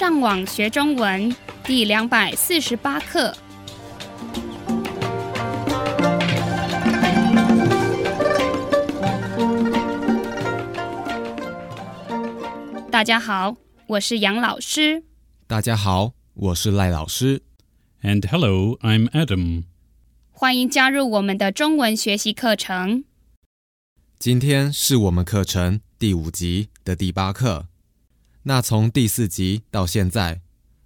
上网学中文第两百四十八课。大家好，我是杨老师。大家好，我是赖老师。And hello, I'm Adam. 欢迎加入我们的中文学习课程。今天是我们课程第五集的第八课。那从第四集到现在，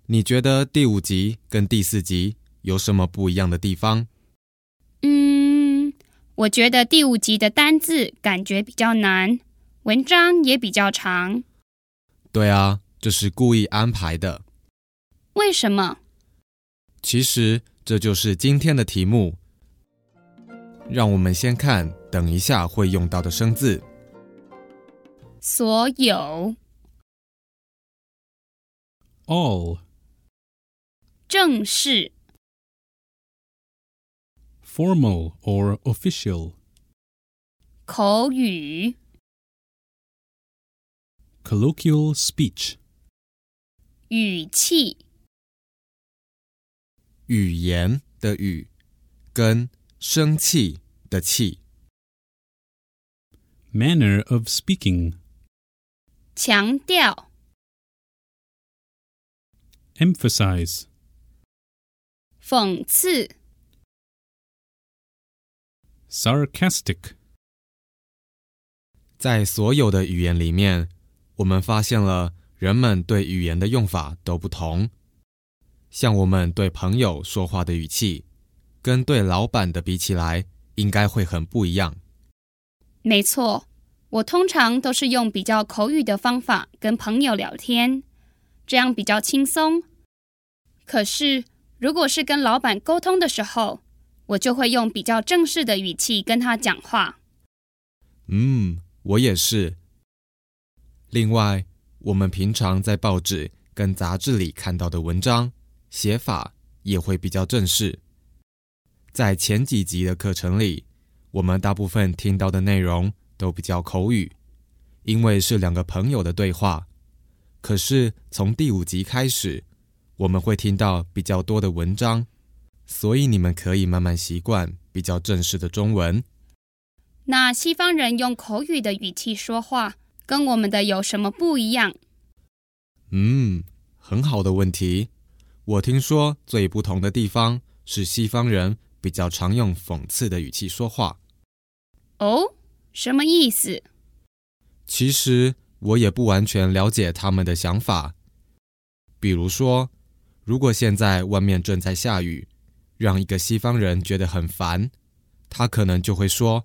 你觉得第五集跟第四集有什么不一样的地方？嗯，我觉得第五集的单字感觉比较难，文章也比较长。对啊，这是故意安排的。为什么？其实这就是今天的题目。让我们先看等一下会用到的生字。所有、All, 正式、 formal or official, 口语、 colloquial speech, 语气、语言的语跟生气的气， manner of speaking, 强调、 Emphasize, 讽刺、sarcastic, 在所有的语言里面，我们发现了人们对语言的用法都不同。像我们对朋友说话的语气，跟对老板的比起来，应该会很不一样。没错，我通常都是用比较口语的方法跟朋友聊天，这样比较轻松。可是，如果是跟老板沟通的时候，我就会用比较正式的语气跟他讲话。嗯，我也是。另外，我们平常在报纸跟杂志里看到的文章写法也会比较正式。在前几集的课程里，我们大部分听到的内容都比较口语，因为是两个朋友的对话。可是从第五集开始，我们会听到比较多的文章，所以你们可以慢慢习惯比较正式的中文。那西方人用口语的语气说话，跟我们的有什么不一样？嗯，很好的问题。我听说最不同的地方是西方人比较常用讽刺的语气说话。哦，什么意思？其实我也不完全了解他们的想法。比如说，如果现在外面正在下雨，让一个西方人觉得很烦，他可能就会说：“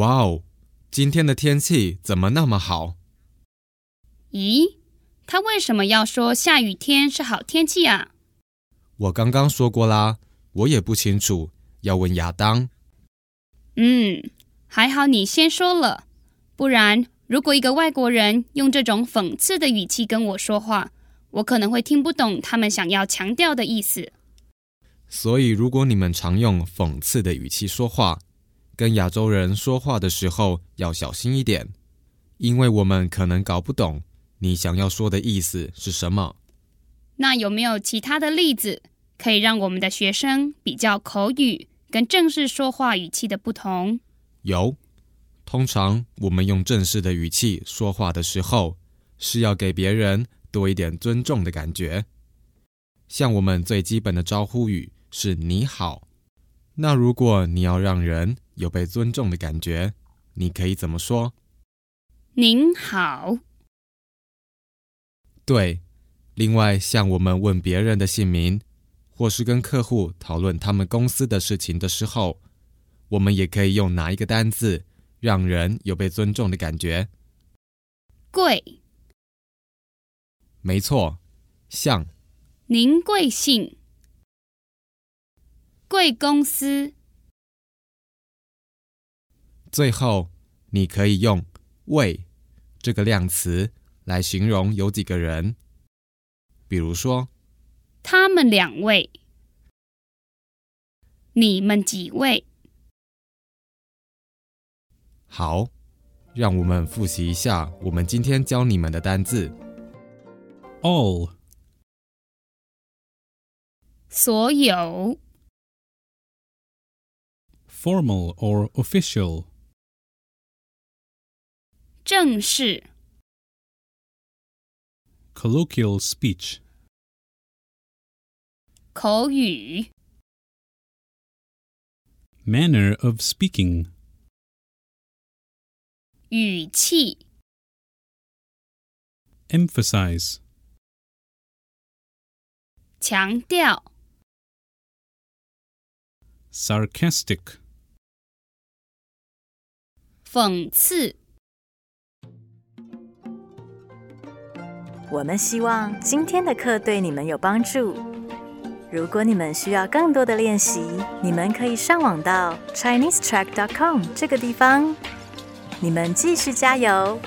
哇哦，今天的天气怎么那么好？”咦，他为什么要说下雨天是好天气啊？我刚刚说过啦，我也不清楚，要问亚当。嗯，还好你先说了，不然如果一个外国人用这种讽刺的语气跟我说话，我可能会听不懂他们想要强调的意思。所以，如果你们常用讽刺的语气说话，跟亚洲人说话的时候要小心一点，因为我们可能搞不懂你想要说的意思是什么。那有没有其他的例子，可以让我们的学生比较口语跟正式说话语气的不同？有，通常我们用正式的语气说话的时候，是要给别人多一点尊重的感觉。像我们最基本的招呼语是“你好”，那如果你要让人有被尊重的感觉，你可以怎么说？您好，对。另外，像我们问别人的姓名，或是跟客户讨论他们公司的事情的时候，我们也可以用哪一个单字，让人有被尊重的感觉？贵，没错，像。您贵姓？贵公司，最后，你可以用“为”这个量词来形容有几个人，比如说，他们两位，你们几位？好，让我们复习一下我们今天教你们的单字。 all, 所有、 formal or official, 正式、 colloquial speech, 口语、 manner of speaking, 语气、emphasize, 强调、sarcastic, 讽刺。我们希望今天的课对你们有帮助。如果你们需要更多的练习，你们可以上网到 ChineseTrack.com 这个地方。你们继续加油！